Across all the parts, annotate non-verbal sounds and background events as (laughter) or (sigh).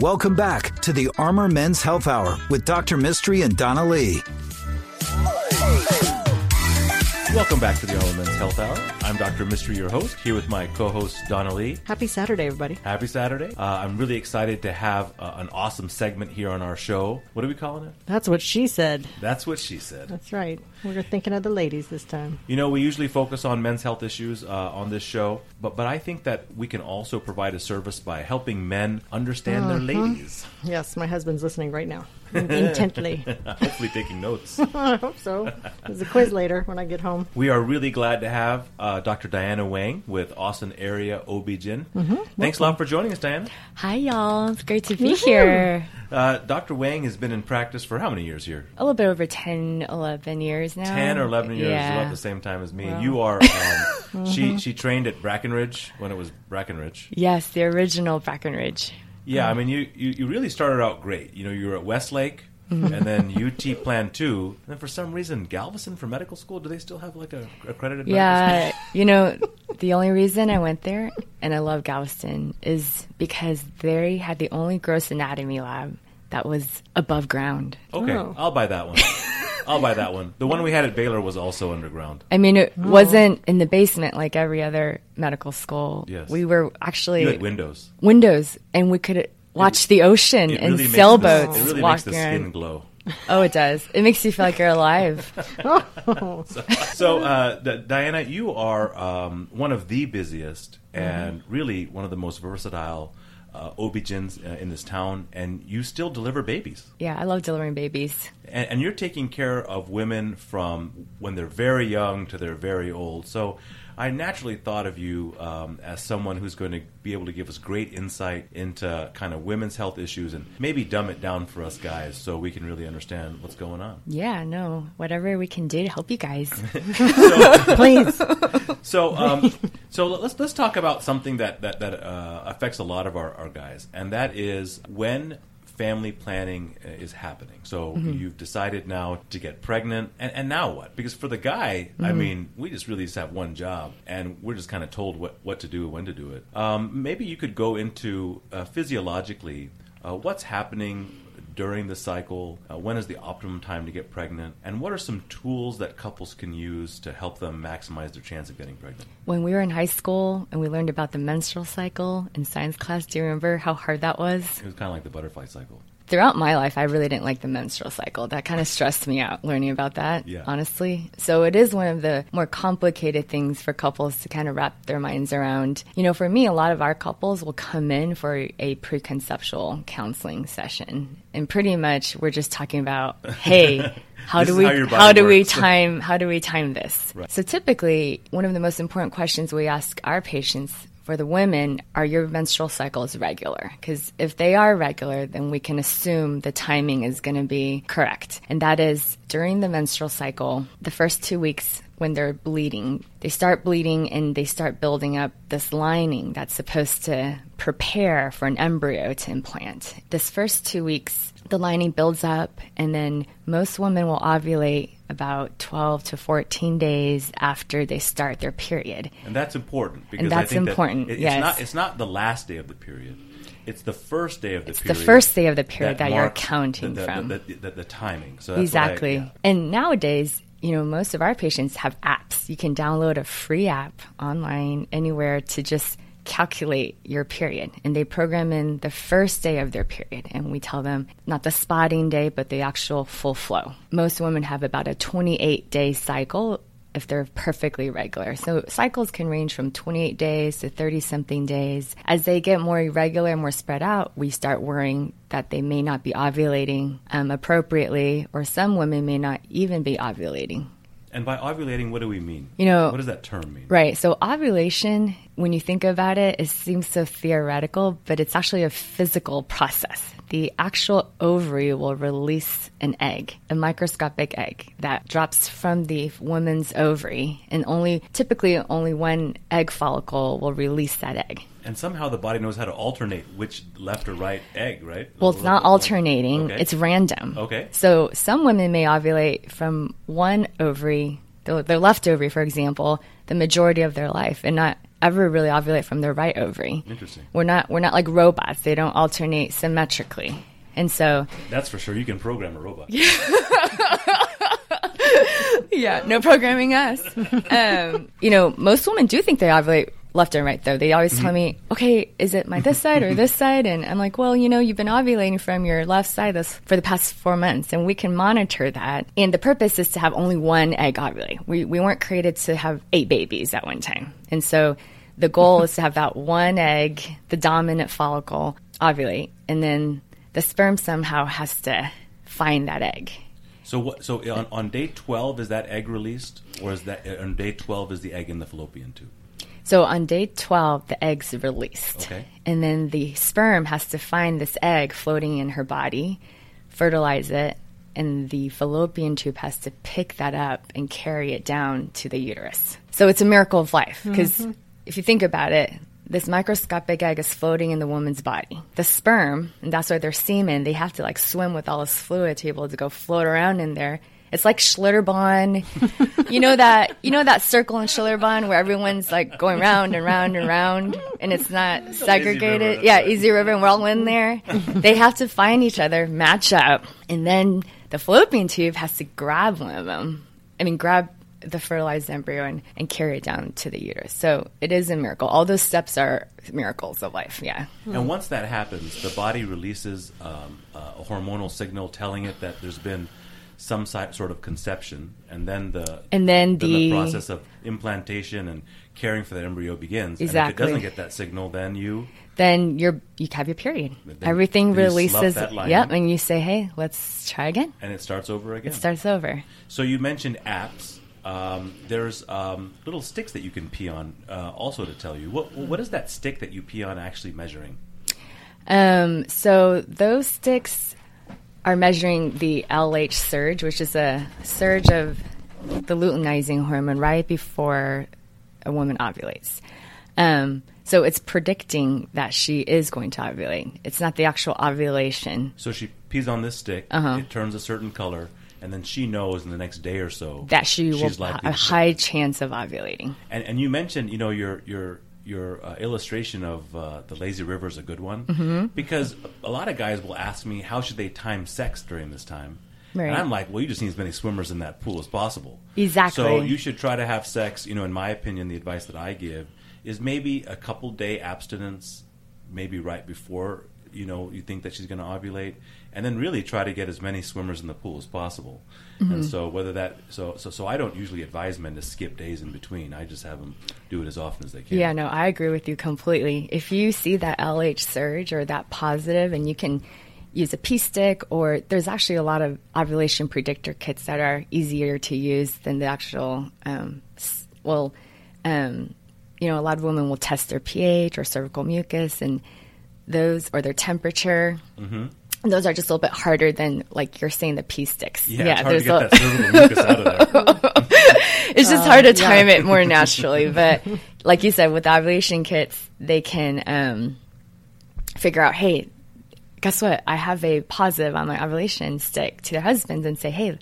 Welcome back to the Armor Men's Health Hour with Dr. Mistry and Donna Lee. Welcome back to the Armor Men's Health Hour. I'm Dr. Mistry, your host, here with my co-host Donna Lee. Happy Saturday, everybody. Happy Saturday. Uh, I'm really excited to have uh, an awesome segment here on our show. What are we calling it? That's what she said. That's what she said. That's right. We're thinking of the ladies this time. You know, we usually focus on men's health issues uh, on this show, but but I think that we can also provide a service by helping men understand their ladies. Yes, my husband's listening right now, intently. (laughs) Hopefully, taking notes. (laughs) I hope so. There's a quiz later when I get home. We are really glad to have uh, Dr. Diana Wang with Austin Area OB-GYN. Thanks a lot for joining us, Diana. Hi, y'all. It's great to be here. Uh, Dr. Wang has been in practice for how many years here? A little bit over 10, 11 years now. 10 or 11 years, Yeah. about the same time as me. You are, (laughs) um, she, she trained at Brackenridge when it was Brackenridge. Yes, the original Brackenridge. Yeah, I mean, you, you, you really started out great. You know, you were at Westlake. And then UT Plan 2. And then for some reason, Galveston for medical school, do they still have like a accredited medical Yeah, you know, the only reason I went there and I love Galveston is because they had the only gross anatomy lab that was above ground. Okay, Oh. I'll buy that one. I'll buy that one. The one we had at Baylor was also underground. I mean, it oh. wasn't in the basement like every other medical school. Yes. We were actually You had windows. windows and we could watch the ocean It and really sailboats the, it really makes the around. skin glow. Oh, it does. It makes you feel like you're alive. (laughs) So, uh, D- Diana, you are um, one of the busiest and really one of the most versatile uh, OB-GYNs uh, in this town, and you still deliver babies. Yeah, I love delivering babies. And, and you're taking care of women from when they're very young to they're very old. So I naturally thought of you um, as someone who's going to be able to give us great insight into kind of women's health issues and maybe dumb it down for us guys so we can really understand what's going on. Yeah, no, whatever we can do to help you guys. (laughs) (laughs) Please. So, um, so let's let's talk about something that that that uh, affects a lot of our, our guys, and that is when family planning uh, is happening. So you've decided now to get pregnant, and, and now what? Because for the guy, I mean, we just really just have one job, and we're just kind of told what what to do, when to do it. Um, maybe you could go into uh, physiologically uh, what's happening during the cycle? Uh, when is the optimum time to get pregnant? And what are some tools that couples can use to help them maximize their chance of getting pregnant? when we were in high school and we learned about the menstrual cycle in science class, do you remember how hard that was? It was kind of like the butterfly cycle. Throughout my life, I really didn't like the menstrual cycle. That kind of stressed me out learning about that, Yeah. honestly. So it is one of the more complicated things for couples to kind of wrap their minds around. You know, for me, a lot of our couples will come in for a preconceptual counseling session. And pretty much we're just talking about, (laughs) hey, how do we how how do we time how do we time this? So typically, one of the most important questions we ask our patients for the women are your menstrual cycles regular? Because if they are regular, then we can assume the timing is going to be correct. And that is during the menstrual cycle, the first two weeks when they're bleeding, they start bleeding and they start building up this lining that's supposed to prepare for an embryo to implant. This first two weeks, the lining builds up, and then most women will ovulate about 12 to 14 days after they start their period. And that's important because that's I think important, That it- yes. It's not it's not the last day of the period. It's the first day of the period. It's the first day of the period that you're counting the, the, from. The, the, timing. So that's what I- exactly. yeah. And nowadays, you know, most of our patients have apps. You can download a free app online anywhere to just calculate your period. And they program in the first day of their period. And we tell them not the spotting day, but the actual full flow. Most women have about a 28 day cycle if they're perfectly regular. So cycles can range from 28 days to 30 something days. As they get more irregular, more spread out, we start worrying that they may not be ovulating um, appropriately, or some women may not even be ovulating. And by ovulating, what do we mean? You know- what does that term mean? Right. So ovulation, when you think about it, it seems so theoretical, but it's actually a physical process. The actual ovary will release an egg, a microscopic egg that drops from the woman's ovary, and only typically only one egg follicle will release that egg. And somehow the body knows how to alternate which left or right egg, right? Well, it's not alternating, Okay. it's random. Okay. So some women may ovulate from one ovary, their, their left ovary, for example, the majority of their life, and not ever really ovulate from their right ovary. Interesting. We're not we're not like robots; they don't alternate symmetrically, and so That's for sure. You can program a robot. (laughs) yeah, no programming us. (laughs) um, you know, most women do think they ovulate left and right, though. They always tell mm-hmm. me, okay, is it my this side or this (laughs) side? And I'm like, well, you know, you've been ovulating from your left side this for the past four months, and we can monitor that. And the purpose is to have only one egg ovulate. We, we weren't created to have eight babies at one time. And so the goal is to have that (laughs) one egg, the dominant follicle, ovulate, and then the sperm somehow has to find that egg. So what? So on, on day twelve is that egg released, or is that on day twelve is the egg in the fallopian tube? So on day 12, the egg's released. Okay. And then the sperm has to find this egg floating in her body, fertilize it, and the fallopian tube has to pick that up and carry it down to the uterus. So it's a miracle of life because mm-hmm. if you think about it, this microscopic egg is floating in the woman's body. The sperm, and that's why they're semen, they have to like swim with all this fluid to be able to go float around in there. It's like Schlitterbahn. you know that you know that circle in Schlitterbahn where everyone's like going round and round and round and it's not segregated. River, that's yeah, right. easy river and we're all in there. they have to find each other, match up, and then the fallopian tube has to grab one of them. I mean, grab the fertilized embryo and, and carry it down to the uterus. So it is a miracle. All those steps are miracles of life. Yeah. And once that happens, the body releases um, a hormonal signal telling it that there's been some sort of conception, and then the And then the- process of implantation and caring for that embryo begins. And if Exactly. it doesn't get that signal, then you Then you're you have your period. Then- Everything then releases. Yep, and you say, "Hey, let's try again." and it starts over again. It starts over. So you mentioned apps. Um, there's um, little sticks that you can pee on, uh, also to tell you what what is that stick that you pee on actually measuring? Um, so those sticks are measuring the LH surge, which is a surge of the luteinizing hormone right before a woman ovulates. Um, so it's predicting that she is going to ovulate. It's not the actual ovulation So she pees on this stick. Uh-huh. It turns a certain color, and then she knows in the next day or so that she will have a high chance of ovulating. And, and you mentioned, you know, your your your uh, illustration of uh, the lazy river is a good one mm-hmm. because a lot of guys will ask me how should they time sex during this time. Right. And I'm like, well, you just need as many swimmers in that pool as possible. Exactly. So you should try to have sex. You know, in my opinion, the advice that I give is maybe a couple day abstinence, maybe right before you know you think that she's going to ovulate, and then really try to get as many swimmers in the pool as possible. Mm-hmm. And so whether that so so so I don't usually advise men to skip days in between. I just have them do it as often as they can. Yeah, no, I agree with you completely. If you see that LH surge or that positive, and you can use a pee stick, or there's actually a lot of ovulation predictor kits that are easier to use than the actual. Um, well, um, you know, a lot of women will test their pH or cervical mucus, and those or their temperature. Mm-hmm. Those are just a little bit harder than, like you're saying, the pee sticks. Yeah, it's hard to there's get a- that out of there. (laughs) it's just hard to time it more naturally. But like you said, with ovulation kits, they can um, figure out, hey, guess what? I have a positive on my ovulation stick to their husbands and say, hey,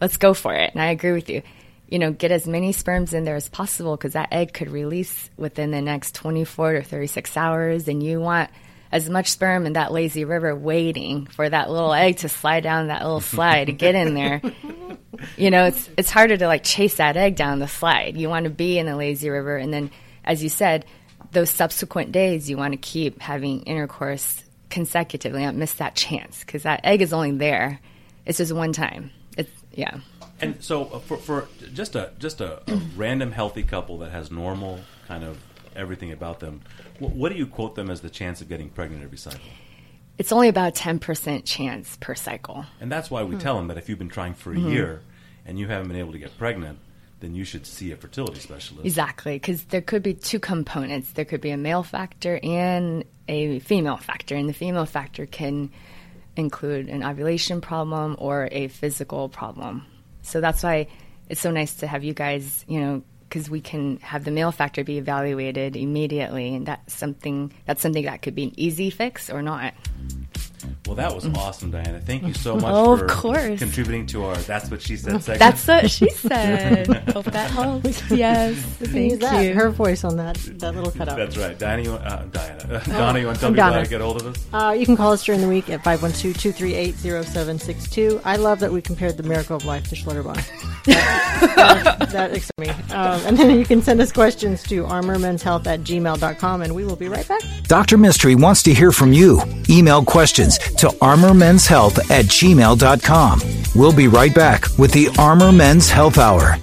let's go for it. And I agree with you. You know, get as many sperms in there as possible because that egg could release within the next 24 to 36 hours. And you want as much sperm in that lazy river waiting for that little egg to slide down that little slide to get in there. (laughs) You know, it's it's harder to like chase that egg down the slide. You want to be in the lazy river, and then, as you said, those subsequent days you want to keep having intercourse consecutively, not miss that chance because that egg is only there. It's just one time. It's yeah. And so, uh, for, for just a just a, a random healthy couple that has normal kind of everything about them, what, what do you quote them as the chance of getting pregnant every cycle? It's only about ten percent chance per cycle. And that's why we hmm. tell them that if you've been trying for a hmm. year and you haven't been able to get pregnant, then you should see a fertility specialist. Exactly, because there could be two components. There could be a male factor and a female factor, and the female factor can include an ovulation problem or a physical problem. So that's why it's so nice to have you guys, you know, because we can have the male factor be evaluated immediately, and that's something that's something that could be an easy fix or not. Well, that was awesome, Diana. Thank you so (laughs) much Oh, of for course. contributing to our "That's What She Said" segment. That's what she (laughs) said. Hope that helps. (laughs) Yes, thank use that, you. her voice on that, that little cutout. That's right, Diana. You, uh, Diana, Donna, you want to tell I'm people how to get hold of us? Uh, you can call us during the week at 512-238-0762. I love that we compared the miracle of life to Schlitterbahn. that, that, that excites me. Um, and then you can send us questions to armormenshealth at gmail.com, and we will be right back. Dr. Mistry wants to hear from you. Email questions to armormenshealth at gmail.com. We'll be right back with the Armor Men's Health Hour.